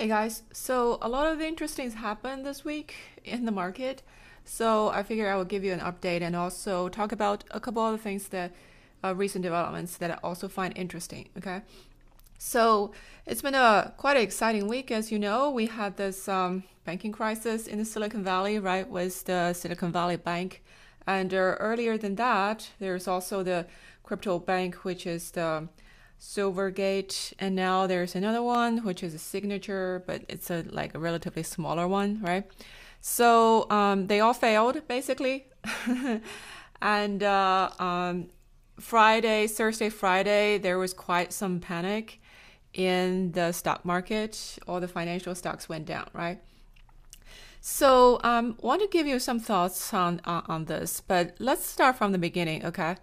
Hey guys, so a lot of interesting things happened this week in the market. So I figure I will give you an update and also talk about a couple other things that uh, recent developments that I also find interesting. Okay, so it's been a quite an exciting week, as you know. We had this um, banking crisis in the Silicon Valley, right, with the Silicon Valley Bank, and uh, earlier than that, there's also the crypto bank, which is the Silvergate, and now there's another one which is a signature, but it's a like a relatively smaller one, right? So um, they all failed basically, and uh, um, Friday, Thursday, Friday, there was quite some panic in the stock market. All the financial stocks went down, right? So um, want to give you some thoughts on uh, on this, but let's start from the beginning, okay?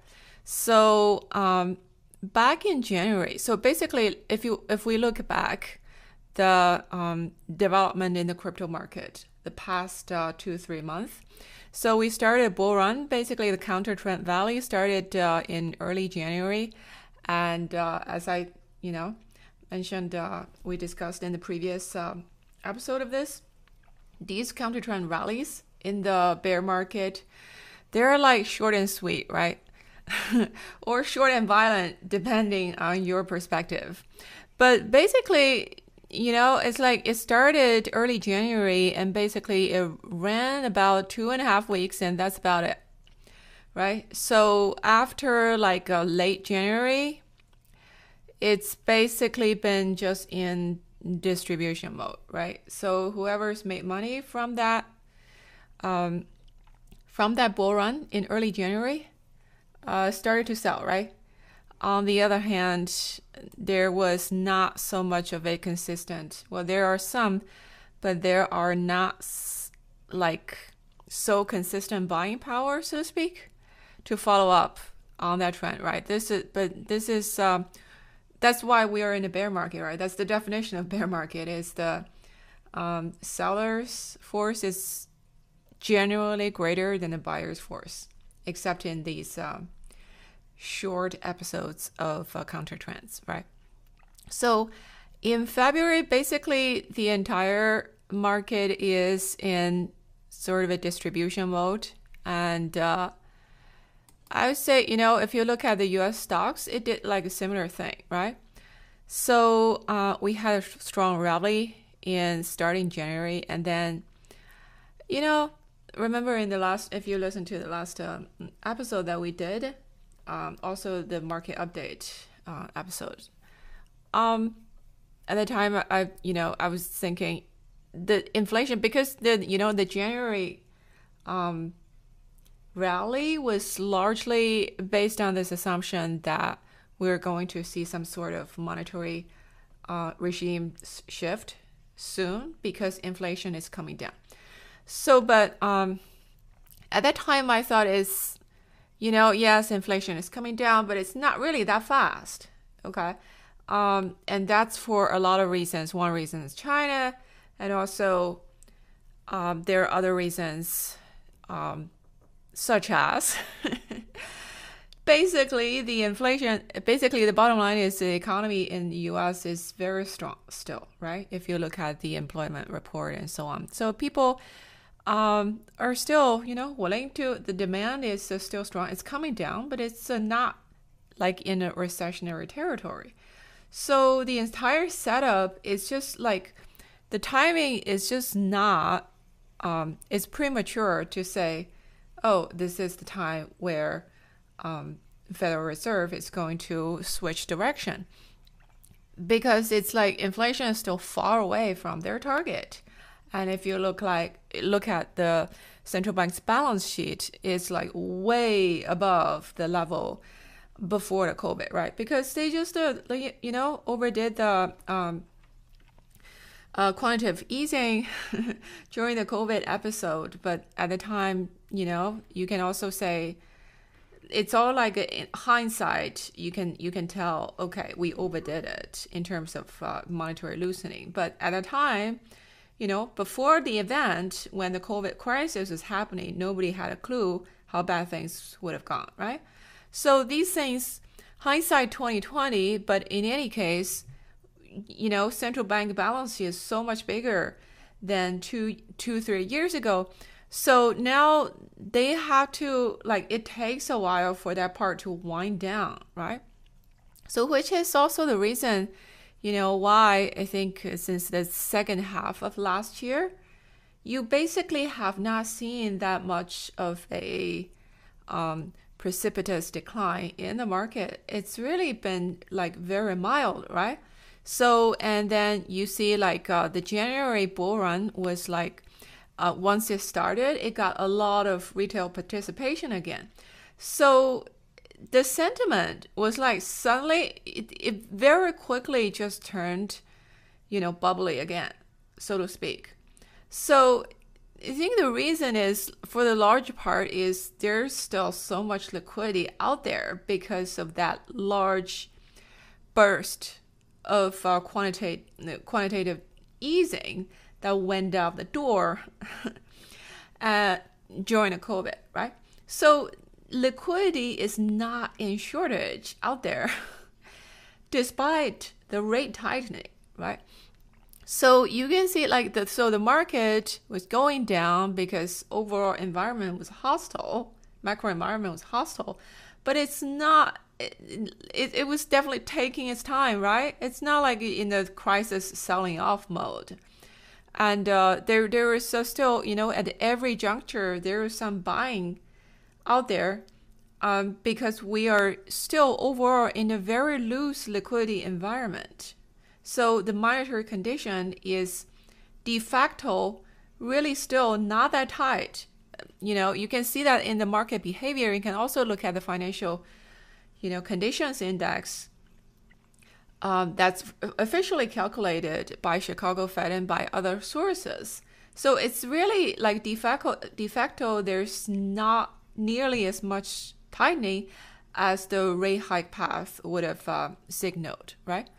So um, back in January. So basically, if you if we look back, the um, development in the crypto market the past uh, two three months. So we started a bull run. Basically, the counter trend rally started uh, in early January, and uh, as I you know mentioned, uh, we discussed in the previous um, episode of this, these counter trend rallies in the bear market, they're like short and sweet, right? or short and violent, depending on your perspective. But basically, you know, it's like it started early January and basically it ran about two and a half weeks, and that's about it. Right? So after like uh, late January, it's basically been just in distribution mode, right? So whoever's made money from that, um, from that bull run in early January, uh, started to sell, right? On the other hand, there was not so much of a consistent. Well, there are some, but there are not like so consistent buying power, so to speak, to follow up on that trend, right? This is, but this is, um, that's why we are in a bear market, right? That's the definition of bear market is the um, seller's force is generally greater than the buyer's force, except in these um, short episodes of uh, counter trends, right? So in February, basically the entire market is in sort of a distribution mode. And uh, I would say, you know, if you look at the US stocks, it did like a similar thing, right? So uh, we had a strong rally in starting January. And then, you know, remember in the last, if you listen to the last um, episode that we did, um, also the market update uh, episode. Um, at the time, I you know I was thinking the inflation because the you know the January um, rally was largely based on this assumption that we're going to see some sort of monetary uh, regime shift soon because inflation is coming down. So, but um, at that time, I thought is you know, yes, inflation is coming down, but it's not really that fast. Okay. Um, and that's for a lot of reasons. One reason is China, and also um, there are other reasons, um, such as basically the inflation. Basically, the bottom line is the economy in the U.S. is very strong still, right? If you look at the employment report and so on, so people um, are still, you know, willing to. The demand is uh, still strong. It's coming down, but it's uh, not like in a recessionary territory. So the entire setup is just like the timing is just not. Um, it's premature to say, oh, this is the time where um, Federal Reserve is going to switch direction because it's like inflation is still far away from their target. And if you look like look at the central bank's balance sheet, it's like way above the level before the COVID, right? Because they just uh, you know overdid the um, uh, quantitative easing during the COVID episode, but at the time, you know, you can also say it's all like in hindsight. You can you can tell, okay, we overdid it in terms of uh, monetary loosening, but at the time you know, before the event, when the COVID crisis was happening, nobody had a clue how bad things would have gone, right? So these things, hindsight 2020, but in any case, you know, central bank balance is so much bigger than two, two, three years ago. So now they have to like it takes a while for that part to wind down, right? So which is also the reason, you know, why I think since the second half of last year, you basically have not seen that much of a um, precipitous decline in the market. It's really been like very mild, right? So, and then you see like uh, the January bull run was like, uh, once it started, it got a lot of retail participation again. So the sentiment was like suddenly, it, it very quickly just turned, you know, bubbly again, so to speak. So I think the reason is for the large part is there's still so much liquidity out there because of that large burst of uh, quantitative quantitative easing that went out the door uh, during the COVID, right? So liquidity is not in shortage out there, despite the rate tightening, right? So you can see like the so the market was going down because overall environment was hostile, macro environment was hostile, but it's not it, it, it was definitely taking its time, right? It's not like in the crisis selling off mode. And uh, there, there is still, you know, at every juncture, there is some buying out there um, because we are still overall in a very loose liquidity environment. So the monetary condition is de facto really still not that tight. You know, you can see that in the market behavior. You can also look at the financial you know, conditions index um, that's officially calculated by Chicago Fed and by other sources. So it's really like de facto, de facto there's not nearly as much tightening as the rate hike path would have uh, signaled, right?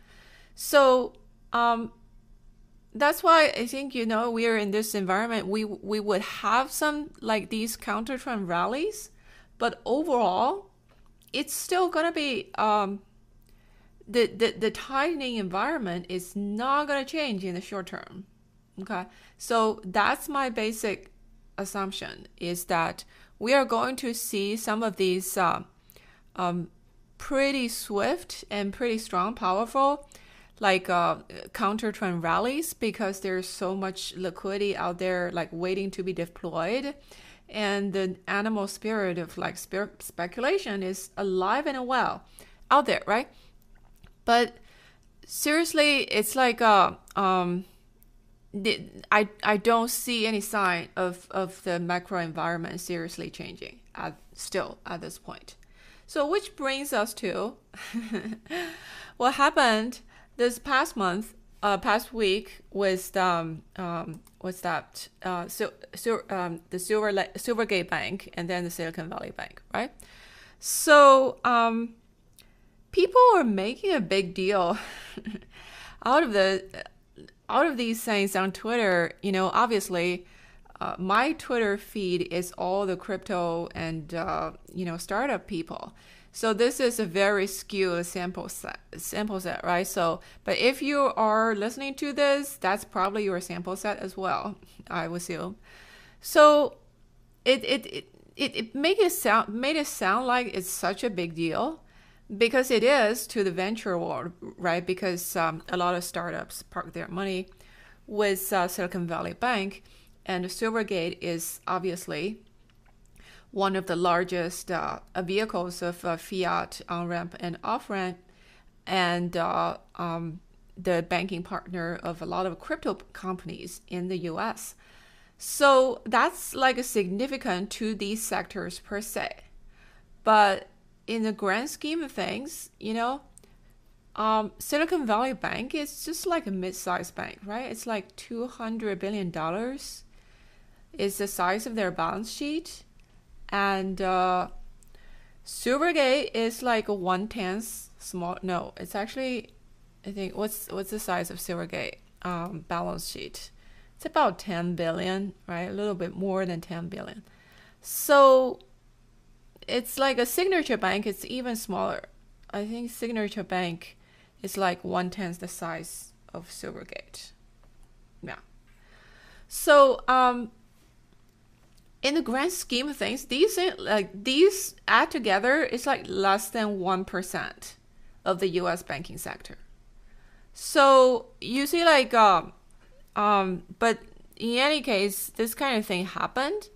So um, that's why I think you know we are in this environment. We we would have some like these counter trend rallies, but overall it's still gonna be um, the, the the tightening environment is not gonna change in the short term. Okay, so that's my basic assumption is that we are going to see some of these uh, um, pretty swift and pretty strong, powerful, like uh, counter trend rallies because there's so much liquidity out there, like waiting to be deployed and the animal spirit of like speculation is alive and well out there, right? But seriously, it's like uh, um, I I don't see any sign of of the macro environment seriously changing at still at this point. So which brings us to what happened this past month uh, past week with um, um, what's that? Uh, so, so um, the Silver Silvergate Bank and then the Silicon Valley Bank, right? So um, people are making a big deal out of the out of these things on Twitter. You know, obviously. Uh, my Twitter feed is all the crypto and uh, you know startup people. So this is a very skewed sample set, sample set, right? So, but if you are listening to this, that's probably your sample set as well, I would assume. So, it it it it, it made it sound made it sound like it's such a big deal, because it is to the venture world, right? Because um, a lot of startups park their money with uh, Silicon Valley Bank, and Silvergate is obviously one of the largest uh, vehicles of uh, fiat on ramp and off ramp, and uh, um, the banking partner of a lot of crypto companies in the US. So that's like significant to these sectors per se. But in the grand scheme of things, you know, um, Silicon Valley Bank is just like a mid-sized bank, right? It's like two hundred billion dollars. Is the size of their balance sheet, and uh, Silvergate is like a one tenth small. No, it's actually, I think what's what's the size of Silvergate um, balance sheet? It's about ten billion, right? A little bit more than ten billion. So it's like a signature bank. It's even smaller. I think signature bank is like one tenth the size of Silvergate. Yeah. So um, in the grand scheme of things, these like these add together is like less than one percent of the U.S. banking sector. So you see, like, um, um, but in any case, this kind of thing happened,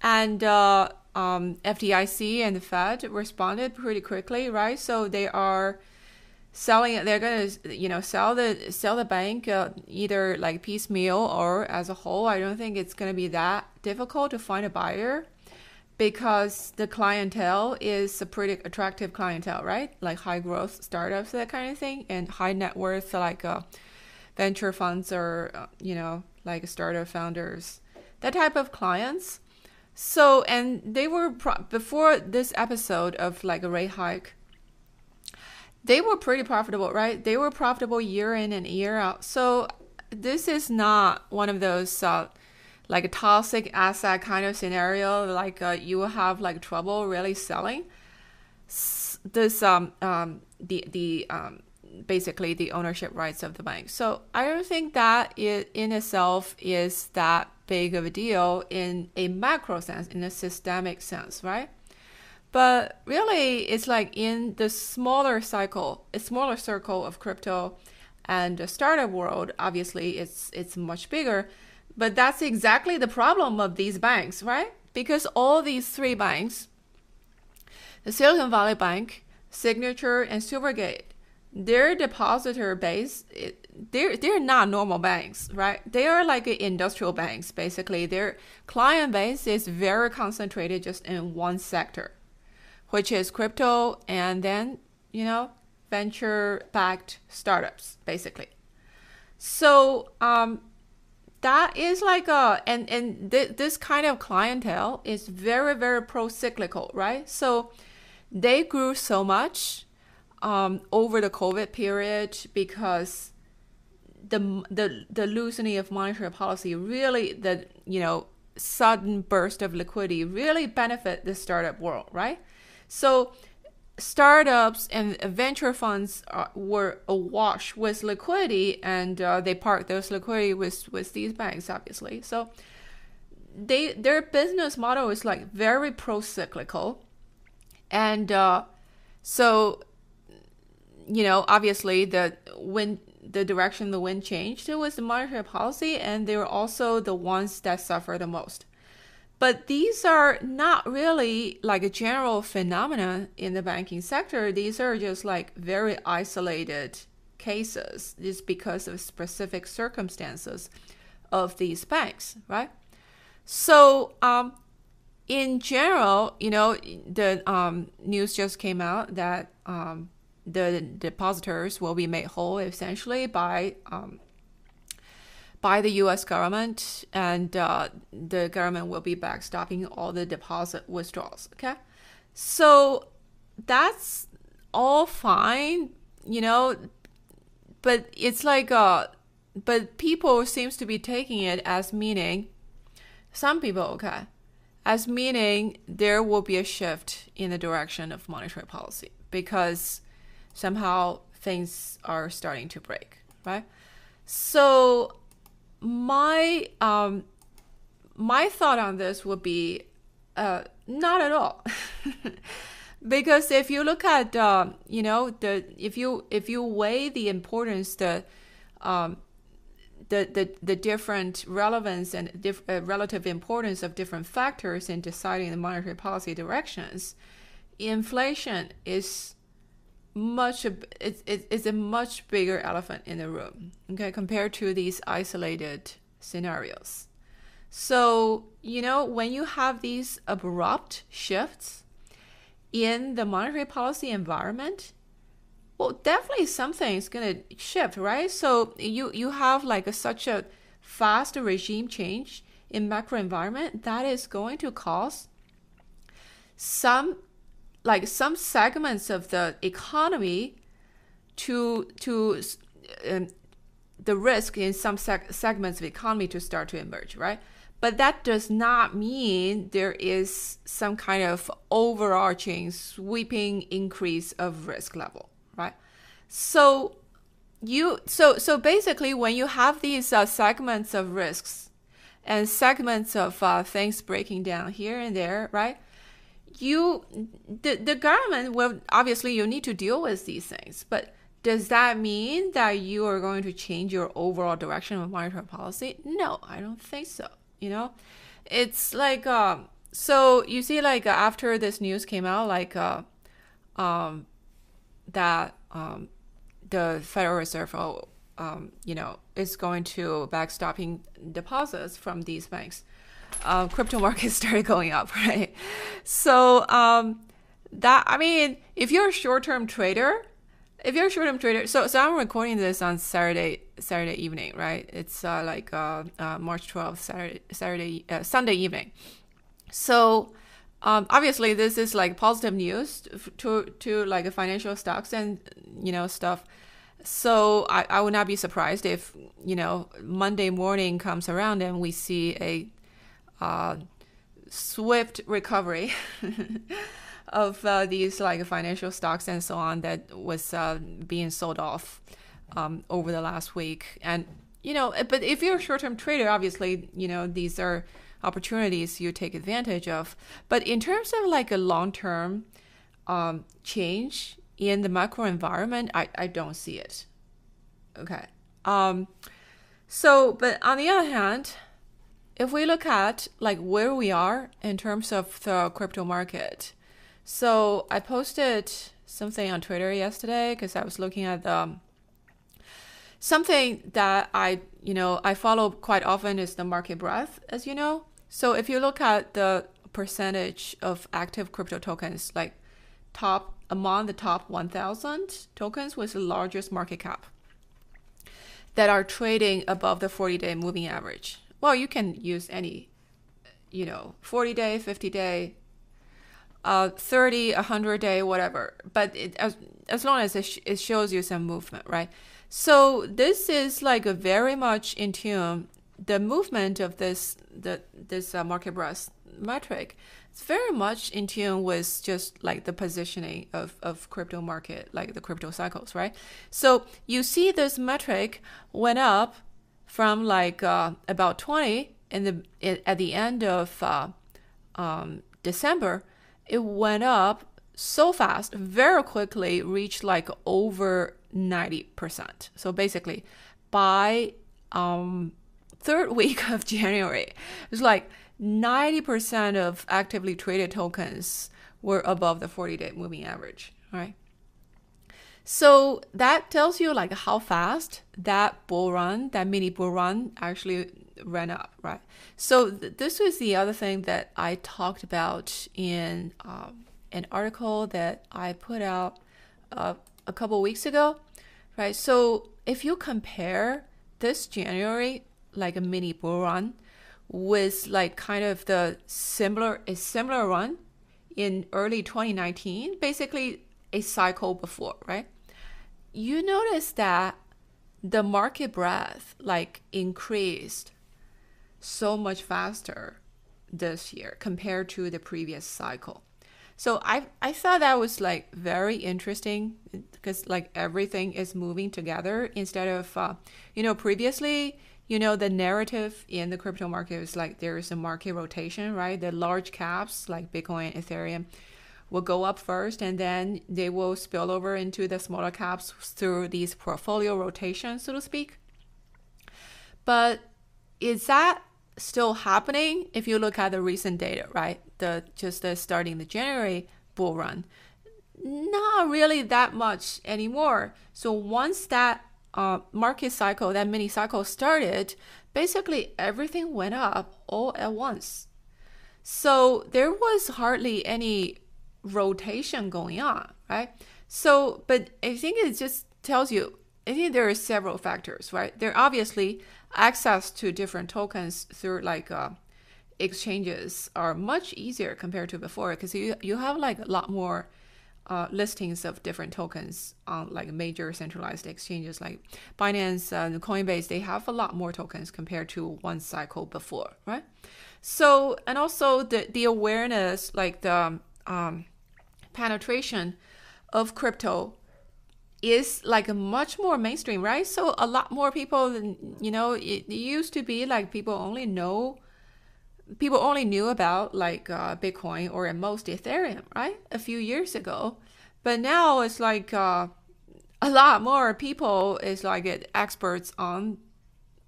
and uh, um, FDIC and the Fed responded pretty quickly, right? So they are selling they're to you know sell the sell the bank uh, either like piecemeal or as a whole. I don't think it's to be that difficult to find a buyer because the clientele is a pretty attractive clientele right? Like high growth startups that kind of thing and high net worth like uh, venture funds or uh, you know like startup founders. That type of clients so and they were pro- before this episode of like a rate hike they were pretty profitable, right? They were profitable year in and year out. So this is not one of those uh, like a toxic asset kind of scenario. Like uh, you will have like trouble really selling. This um um the the um basically the ownership rights of the bank. So I don't think that it in itself is that big of a deal in a macro sense, in a systemic sense, right? But really, it's like in the smaller cycle, a smaller circle of crypto and the startup world, obviously it's it's much bigger. But that's exactly the problem of these banks, right? Because all these three banks, the Silicon Valley Bank, Signature, and Silvergate, their depositor base, they're they're not normal banks, right? They are like industrial banks, basically. Their client base is very concentrated just in one sector which is crypto and then, you know, venture backed startups, basically. So, um, that is like a and and th- this kind of clientele is very very pro cyclical right so they grew so much um, over the covid period because the the the loosening of monetary policy really the you know sudden burst of liquidity really benefit the startup world right so startups and venture funds are, were awash with liquidity, and uh, they park those liquidity with with these banks, obviously. So they their business model is like very pro cyclical, and uh, so you know obviously the when the direction the wind changed it was the monetary policy, and they were also the ones that suffer the most. But these are not really like a general phenomenon in the banking sector. These are just like very isolated cases. It's because of specific circumstances of these banks, right? So, um, in general, you know, the um, news just came out that um, the depositors will be made whole essentially by um, by the U.S. government, and uh, the government will be backstopping all the deposit withdrawals. Okay, so that's all fine, you know, but it's like uh, but people seems to be taking it as meaning some people okay as meaning there will be a shift in the direction of monetary policy because somehow things are starting to break right? So my um my thought on this would be uh not at all. Because if you look at uh, you know the if you if you weigh the importance the um the, the, the different relevance and diff, uh, relative importance of different factors in deciding the monetary policy directions, inflation is much it's, it's a much bigger elephant in the room okay compared to these isolated scenarios. So you know when you have these abrupt shifts in the monetary policy environment well definitely something is going to shift right? So you you have like a, such a fast regime change in macro environment that is going to cause some like some segments of the economy to to um, the risk in some seg- segments of economy to start to emerge, right? But that does not mean there is some kind of overarching sweeping increase of risk level, right? So you so so basically when you have these uh, segments of risks and segments of uh, things breaking down here and there, right? You the the government will obviously you need to deal with these things, but does that mean that you are going to change your overall direction of monetary policy? No, I don't think so. You know, it's like um, so you see like after this news came out, like uh, um, that um, the Federal Reserve, oh, um, you know, is going to backstopping deposits from these banks. Uh, crypto markets started going up, right? So um, that I mean, if you're a short-term trader, if you're a short-term trader, so so I'm recording this on Saturday Saturday evening, right? It's uh, like uh, uh March 12th, Saturday Saturday uh, Sunday evening. So um, obviously, this is like positive news to to like financial stocks and you know stuff. So I, I would not be surprised if you know Monday morning comes around and we see a uh, swift recovery of uh, these like financial stocks and so on that was uh, being sold off um, over the last week. And you know, but if you're a short-term trader, obviously you know these are opportunities you take advantage of. But in terms of like a long-term um, change in the macro environment, I, I don't see it. Okay. Um, so, but on the other hand, if we look at like where we are in terms of the crypto market, so I posted something on Twitter yesterday because I was looking at the um, something that I you know I follow quite often is the market breadth, as you know. So if you look at the percentage of active crypto tokens, like top among the top 1,000 tokens with the largest market cap that are trading above the 40 day moving average. Well, you can use any, you know, 40 day, 50 day, uh, 30, 100 day, whatever. But it, as, as long as it, sh- it shows you some movement, right? So this is like a very much in tune. The movement of this the this uh, market breadth metric it's very much in tune with just like the positioning of, of crypto market, like the crypto cycles, right? So you see this metric went up from like uh, about 20 in the at the end of uh, um, December. It went up so fast, very quickly, reached like over 90%. So basically, by um, third week of January, it's like 90% of actively traded tokens were above the 40 day moving average, right? So that tells you like how fast that bull run, that mini bull run actually ran up, right? So th- this was the other thing that I talked about in um, an article that I put out uh, a couple weeks ago, right? So if you compare this January, like a mini bull run, with like kind of the similar a similar run in early 2019, basically a cycle before, right? You notice that the market breadth like increased so much faster this year compared to the previous cycle. So I I thought that was like very interesting because like everything is moving together instead of uh, you know previously you know the narrative in the crypto market is like there is a market rotation right the large caps like bitcoin ethereum will go up first and then they will spill over into the smaller caps through these portfolio rotations so to speak. But is that still happening if you look at the recent data right? The just the starting the january bull run. Not really that much anymore. So once that uh, market cycle, that mini cycle started, basically everything went up all at once. So there was hardly any rotation going on, right? So, but I think it just tells you, I think there are several factors, right? There obviously access to different tokens through like uh, exchanges are much easier compared to before because you you have like a lot more uh, listings of different tokens on like major centralized exchanges like Binance and Coinbase, they have a lot more tokens compared to one cycle before, right? So, and also the, the awareness, like the um, penetration of crypto is like much more mainstream, right? So a lot more people, you know, it, used to be like people only know, people only knew about like uh, Bitcoin or at most Ethereum, right? A few years ago, but now it's like uh, a lot more people is like experts on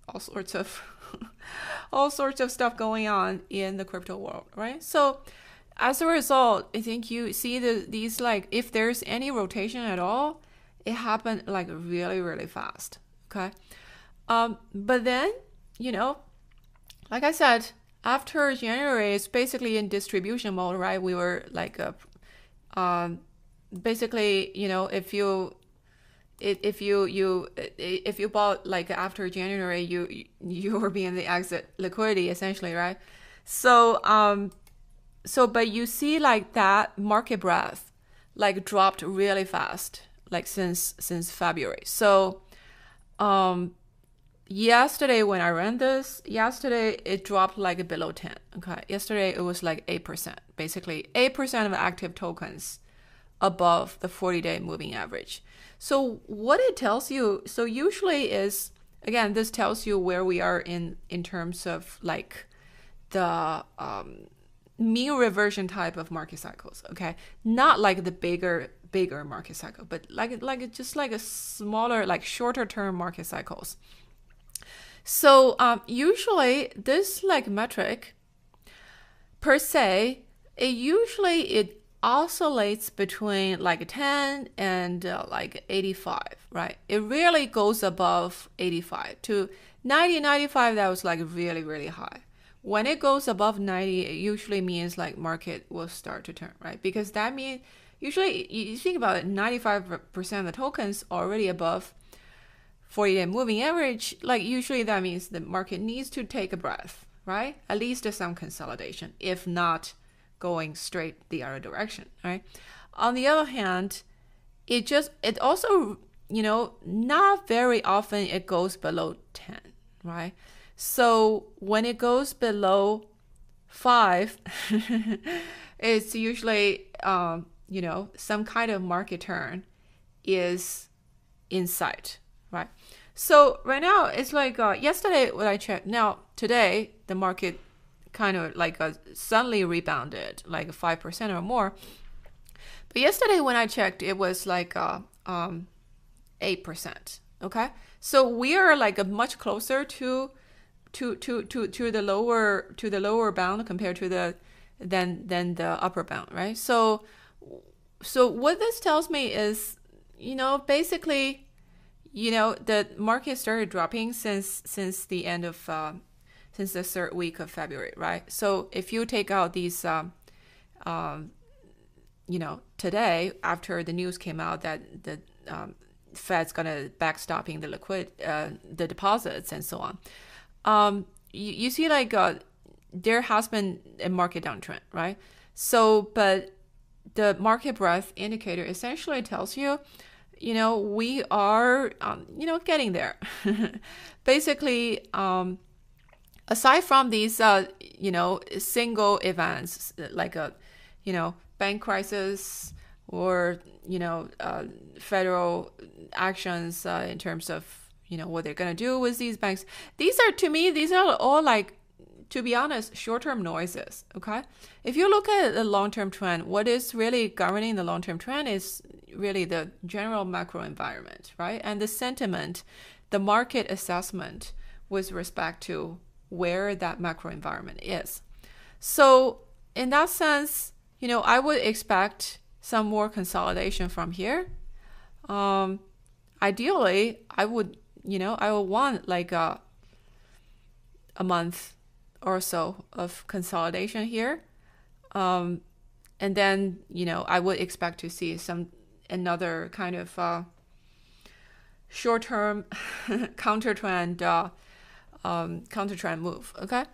all sorts of all sorts of stuff going on in the crypto world, right? So as a result, I think you see the these like if there's any rotation at all, it happened like really really fast. Okay, um, but then you know, like I said, after January, it's basically in distribution mode, right? We were like, a, um, basically, you know, if you if you you if you bought like after January, you you were being the exit liquidity essentially, right? So um, so but you see like that market breadth like dropped really fast like since since February. So um yesterday when I ran this, yesterday it dropped like below 10. Okay. Yesterday it was like 8%. Basically 8% of active tokens above the 40-day moving average. So what it tells you, so usually is again this tells you where we are in in terms of like the um mean reversion type of market cycles okay? Not like the bigger bigger market cycle but like like just like a smaller like shorter term market cycles. So um, usually this like metric per se it usually it oscillates between like 10 and uh, like 85 right? It rarely goes above 85 to 90 95 that was like really really high when it goes above 90 it usually means like market will start to turn right? Because that means usually you think about it 95% of the tokens already above 40 day moving average like usually that means the market needs to take a breath right? At least some consolidation if not going straight the other direction right? On the other hand it just it also you know not very often it goes below 10 right so when it goes below five, it's usually, um, you know, some kind of market turn is in sight, right? So right now it's like uh, yesterday when I checked. Now today the market kind of like uh, suddenly rebounded like five percent or more. But yesterday when I checked, it was like uh, um, eight percent. Okay, so we are like much closer to to to to to the lower to the lower bound compared to the than than the upper bound, right? So so what this tells me is, you know, basically, you know, the market started dropping since since the end of uh, since the third week of February, right? So if you take out these, um, um, you know, today after the news came out that the um, Fed's gonna backstopping the liquid uh, the deposits and so on um, you, you see like uh, there has been a market downtrend, right? So, but the market breadth indicator essentially tells you, you know, we are, um, you know, getting there. Basically, um, aside from these, uh, you know, single events like a, you know, bank crisis or you know, uh, federal actions uh, in terms of you know what they're going to do with these banks. These are to me these are all like to be honest short-term noises okay? If you look at the long-term trend what is really governing the long-term trend is really the general macro environment right? And the sentiment the market assessment with respect to where that macro environment is. So in that sense you know i would expect some more consolidation from here. Um, ideally i would you know, I will want like a a month or so of consolidation here. Um, and then, you know, I would expect to see some another kind of uh, short-term counter trend uh, um, counter trend move. Okay,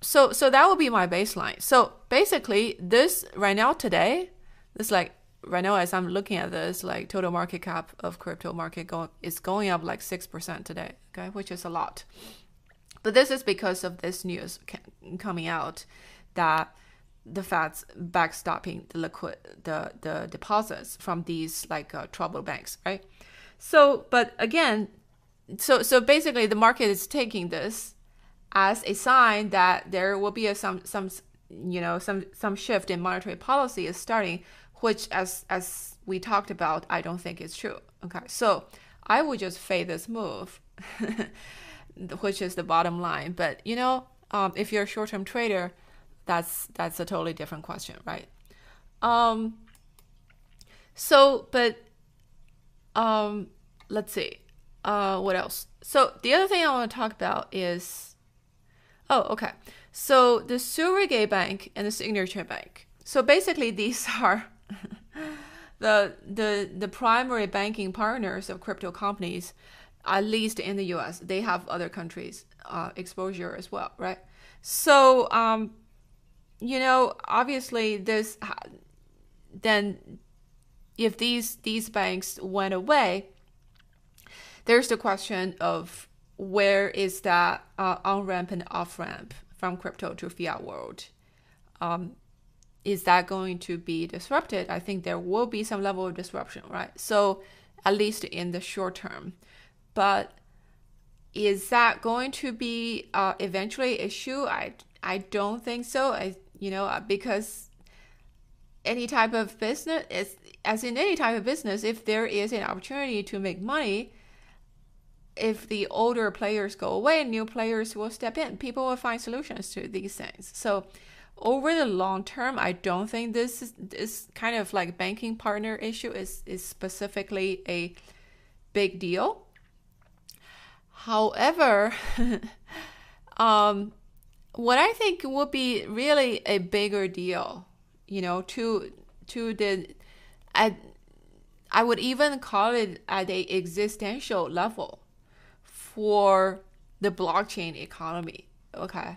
so so that would be my baseline. So basically, this right now today, this like right now as I'm looking at this, like total market cap of crypto market is going up like six percent today. Okay, which is a lot. But this is because of this news coming out that the Fed's backstopping the liquid the the deposits from these like uh, troubled banks, right? So, but again, so so basically, the market is taking this as a sign that there will be a some some you know some some shift in monetary policy is starting, which as as we talked about, I don't think is true. Okay, so I would just fade this move, which is the bottom line. But you know, um, if you're a short-term trader, that's that's a totally different question, right? Um, so, but um, let's see, uh, what else? So the other thing I want to talk about is, oh, okay. So the Silvergate Bank and the Signature Bank. So basically, these are the the the primary banking partners of crypto companies, at least in the U.S. They have other countries uh, exposure as well, right? So um, you know, obviously this then if these these banks went away, there's the question of where is that uh, on ramp and off ramp from crypto to fiat world? Um, is that going to be disrupted? I think there will be some level of disruption, right? So, at least in the short term. But is that going to be uh, eventually issue? I I don't think so. I you know uh, because any type of business is as in any type of business, if there is an opportunity to make money, if the older players go away, new players will step in. People will find solutions to these things. So over the long term, I don't think this is this kind of like banking partner issue is is specifically a big deal. However, um, what I think would be really a bigger deal, you know, to to the at I would even call it at a existential level for the blockchain economy. Okay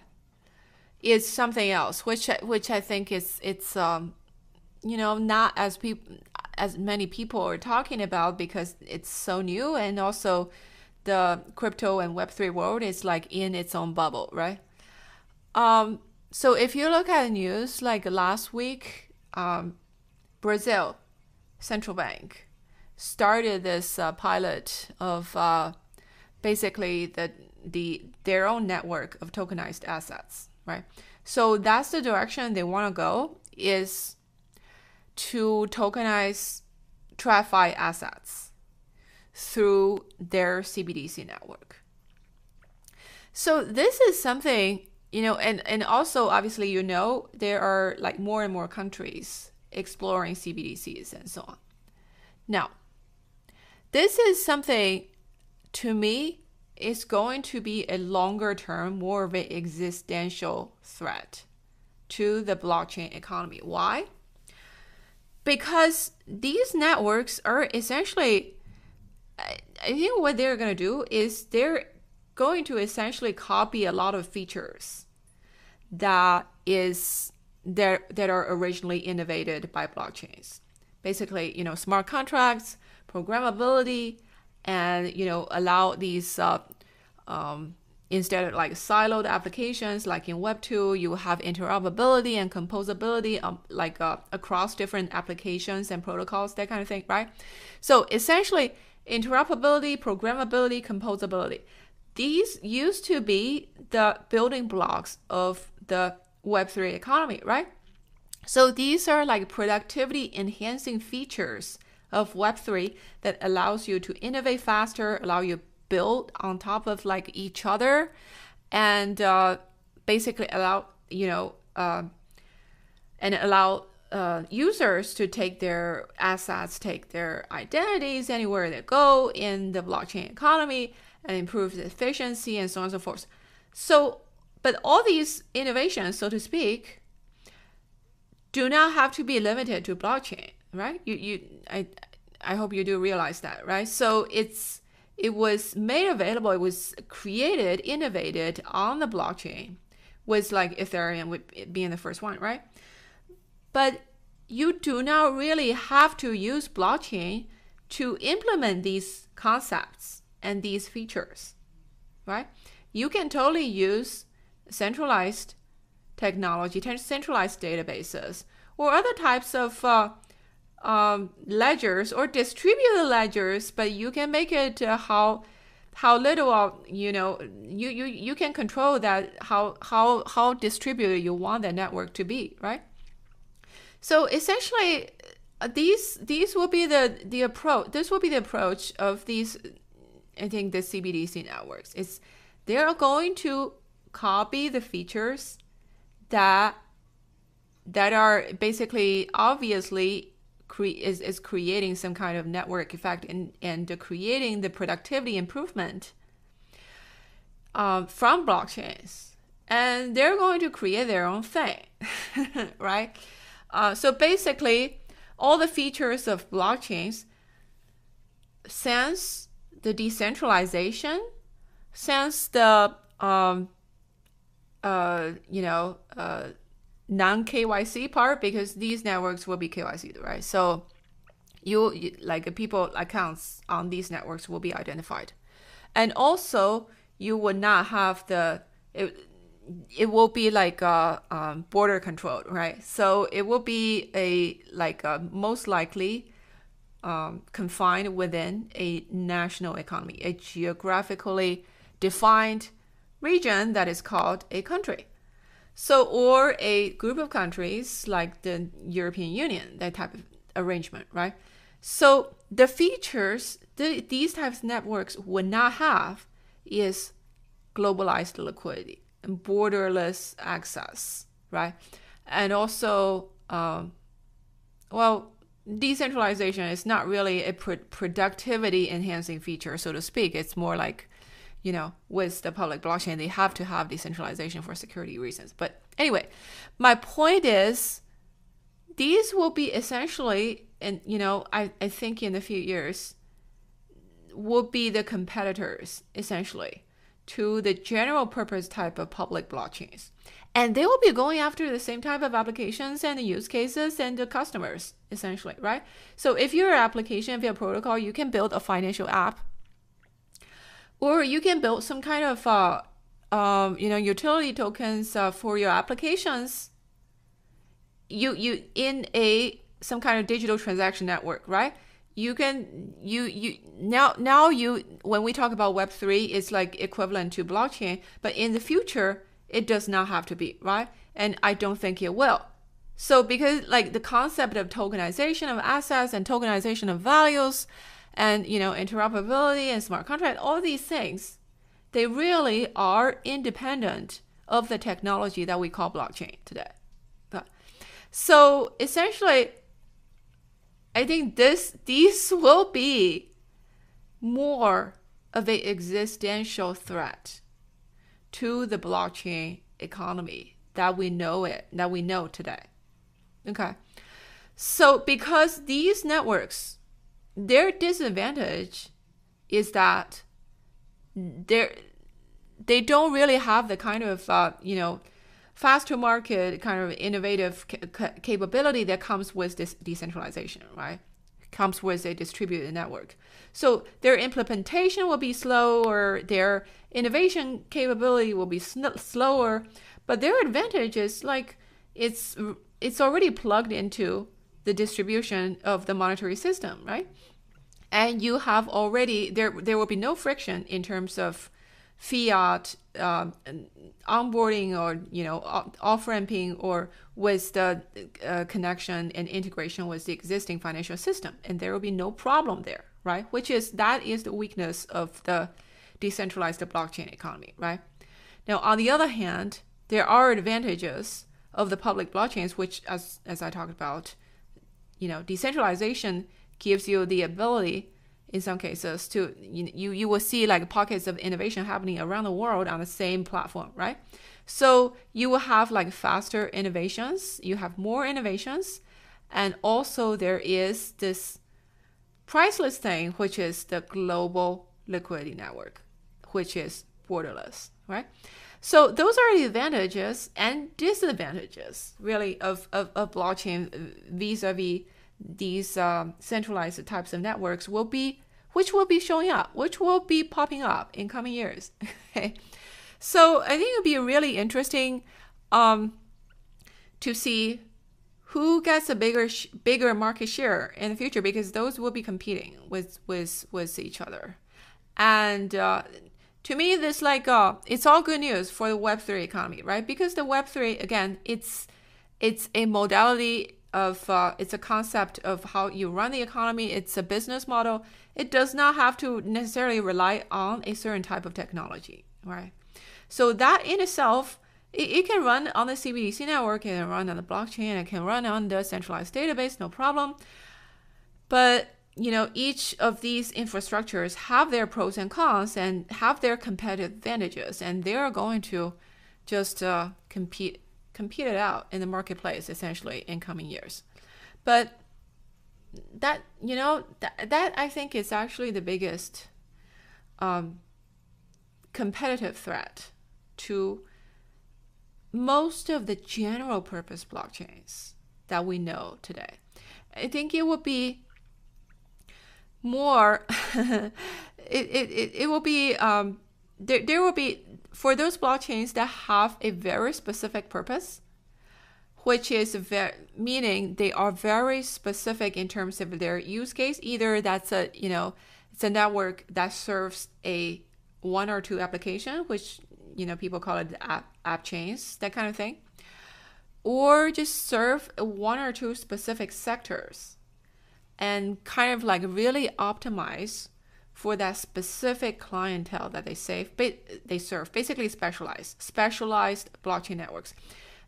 is something else, which which I think is it's um, you know not as people as many people are talking about because it's so new and also the crypto and Web three world is like in its own bubble, right? Um, so if you look at the news, like last week, um, Brazil central bank started this uh, pilot of uh, basically the the their own network of tokenized assets right? So that's the direction they want to go is to tokenize TradFi assets through their CBDC network. So this is something, you know, and, and also obviously, you know, there are like more and more countries exploring CBDCs and so on. Now, this is something to me is going to be a longer term, more of an existential threat to the blockchain economy. Why? Because these networks are essentially, I think what they're going to do is they're going to essentially copy a lot of features that is that that are originally innovated by blockchains. Basically, you know, smart contracts, programmability, and you know allow these uh, um, instead of like siloed applications like in web 2 you have interoperability and composability um, like uh, across different applications and protocols that kind of thing right? So essentially interoperability programmability composability. These used to be the building blocks of the web3 economy right? So these are like productivity enhancing features of Web3 that allows you to innovate faster, allow you build on top of like each other, and uh, basically allow you know uh, and allow uh, users to take their assets, take their identities anywhere they go in the blockchain economy, and improve the efficiency and so on and so forth. So, but all these innovations, so to speak, do not have to be limited to blockchain right? You you I I hope you do realize that, right? So it's it was made available, it was created, innovated on the blockchain, was like Ethereum would being the first one, right? But you do not really have to use blockchain to implement these concepts and these features, right? You can totally use centralized technology, centralized databases, or other types of uh, um, ledgers or distributed ledgers, but you can make it uh, how how little of you know you, you you can control that how how how distributed you want the network to be, right? So essentially, uh, these these will be the the approach. This will be the approach of these. I think the CBDC networks. It's they are going to copy the features that that are basically obviously cre- is, is creating some kind of network effect and, and creating the productivity improvement um, from blockchains. And they're going to create their own thing, right? Uh, so basically, all the features of blockchains, since the decentralization, since the um, uh, you know, uh, non KYC part because these networks will be KYC, right? So you, like people accounts on these networks will be identified, and also you would not have the it, it will be like a um, border controlled, right? So it will be a like a most likely um, confined within a national economy, a geographically defined region that is called a country. So, or a group of countries like the European Union, that type of arrangement, right? So, the features the, these types of networks would not have is globalized liquidity and borderless access, right? And also, um, well, decentralization is not really a pro- productivity enhancing feature, so to speak. It's more like you know, with the public blockchain, they have to have decentralization for security reasons. But anyway, my point is these will be essentially, and you know, I, I think in a few years, will be the competitors essentially to the general purpose type of public blockchains. And they will be going after the same type of applications and use cases and the customers, essentially, right? So if you're an application, if you're a protocol, you can build a financial app or you can build some kind of uh, um, you know utility tokens uh, for your applications. You you in a some kind of digital transaction network right? You can you you now now you when we talk about web3 it's like equivalent to blockchain but in the future it does not have to be right? And i don't think it will. So because like the concept of tokenization of assets and tokenization of values and you know interoperability and smart contract all these things they really are independent of the technology that we call blockchain today. So essentially i think this these will be more of an existential threat to the blockchain economy that we know it that we know today. Okay? So because these networks their disadvantage is that they they don't really have the kind of uh, you know fast to market kind of innovative ca- capability that comes with this decentralization, right? Comes with a distributed network. So their implementation will be slow, or their innovation capability will be sn- slower. But their advantage is like it's it's already plugged into the distribution of the monetary system, right? And you have already there there will be no friction in terms of fiat uh, onboarding or you know off ramping or with the uh, connection and integration with the existing financial system, and there will be no problem there, right? Which is that is the weakness of the decentralized blockchain economy, right? Now, on the other hand, there are advantages of the public blockchains, which, as as I talked about, you know, decentralization gives you the ability in some cases to you, you will see like pockets of innovation happening around the world on the same platform right? So you will have like faster innovations you have more innovations and also there is this priceless thing which is the global liquidity network which is borderless right? So those are the advantages and disadvantages really of, of, of blockchain uh, vis-a-vis these um, centralized types of networks will be which will be showing up which will be popping up in coming years okay? So i think it'll be really interesting um, to see who gets a bigger bigger market share in the future because those will be competing with with with each other. And uh, to me this like uh, it's all good news for the web3 economy right? Because the web3 again it's it's a modality of uh, it's a concept of how you run the economy. It's a business model. It does not have to necessarily rely on a certain type of technology right? So that in itself it, it can run on the CBDC network, it can run on the blockchain, it can run on the centralized database, no problem. But you know, each of these infrastructures have their pros and cons and have their competitive advantages, and they are going to just uh, compete compete it out in the marketplace essentially in coming years. But that you know that that I think is actually the biggest um, competitive threat to most of the general purpose blockchains that we know today. I think it would be more, it, it, it, it will be, um, there, there will be, for those blockchains that have a very specific purpose, which is very, meaning they are very specific in terms of their use case. Either that's a, you know, it's a network that serves a one or two application, which you know people call it app, app chains that kind of thing or just serve one or two specific sectors and kind of like really optimize for that specific clientele that they save they serve basically specialized specialized blockchain networks.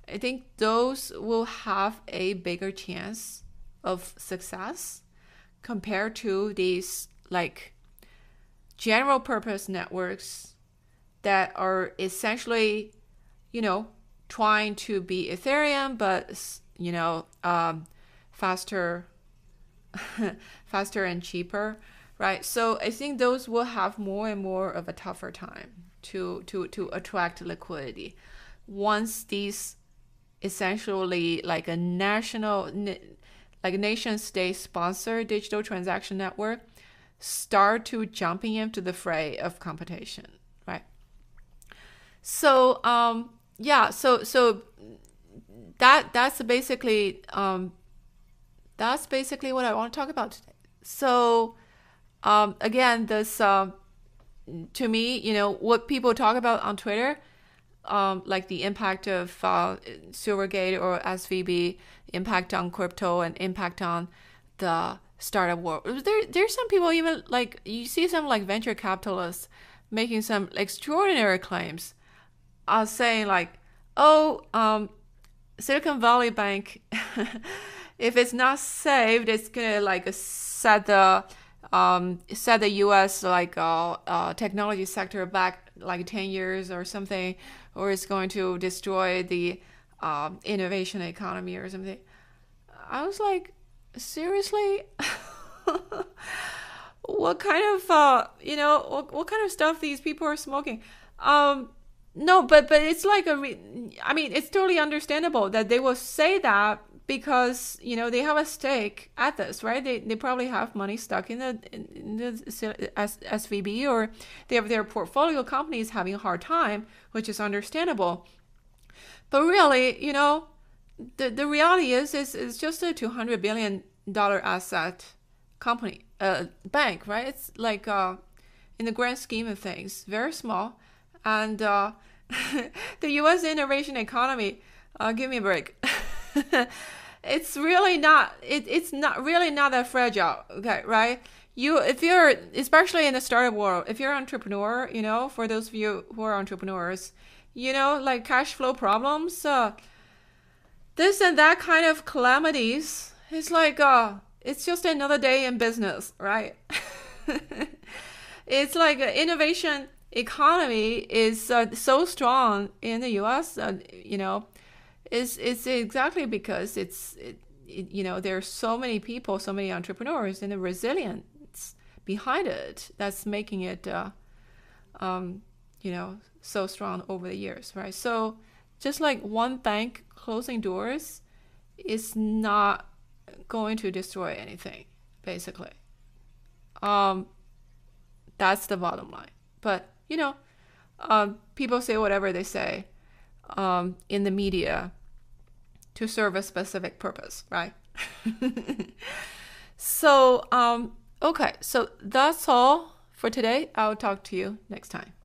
I think those will have a bigger chance of success compared to these like general purpose networks that are essentially, you know, trying to be Ethereum, but you know, um, faster, faster and cheaper, right? So I think those will have more and more of a tougher time to to to attract liquidity once these essentially like a national like nation state sponsored digital transaction network start to jumping into the fray of competition right so um, yeah, so so that that's basically um, that's basically what I want to talk about today. So um, again, this uh, to me, you know, what people talk about on Twitter, um, like the impact of uh, Silvergate or SVB, impact on crypto, and impact on the startup world. There, there's some people even like you see some like venture capitalists making some extraordinary claims are saying like, oh, um, Silicon Valley Bank, if it's not saved, it's gonna like set the um, set the U.S. like uh, uh, technology sector back like ten years or something, or it's going to destroy the uh, innovation economy or something. I was like, seriously. what kind of uh, you know what, what kind of stuff these people are smoking um no, but but it's like a. I mean, it's totally understandable that they will say that because you know they have a stake at this, right? They they probably have money stuck in the in the SVB or they have their portfolio companies having a hard time, which is understandable. But really, you know, the the reality is is it's just a two hundred billion dollar asset company, uh, bank, right? It's like uh, in the grand scheme of things, very small and uh, the U.S. innovation economy. Uh, give me a break. it's really not. It, it's not really not that fragile. Okay, right? You, if you're, especially in the startup world, if you're an entrepreneur, you know, for those of you who are entrepreneurs, you know, like cash flow problems, uh, this and that kind of calamities. It's like, uh, it's just another day in business, right? it's like innovation economy is uh, so strong in the U.S. Uh, you know, is it's exactly because it's it, it, you know there are so many people, so many entrepreneurs, and the resilience behind it that's making it, uh, um, you know, so strong over the years, right? So just like one bank closing doors is not going to destroy anything, basically. Um, that's the bottom line. But you know, um, people say whatever they say um, in the media. To serve a specific purpose, right? so, um, okay, so that's all for today. I'll talk to you next time.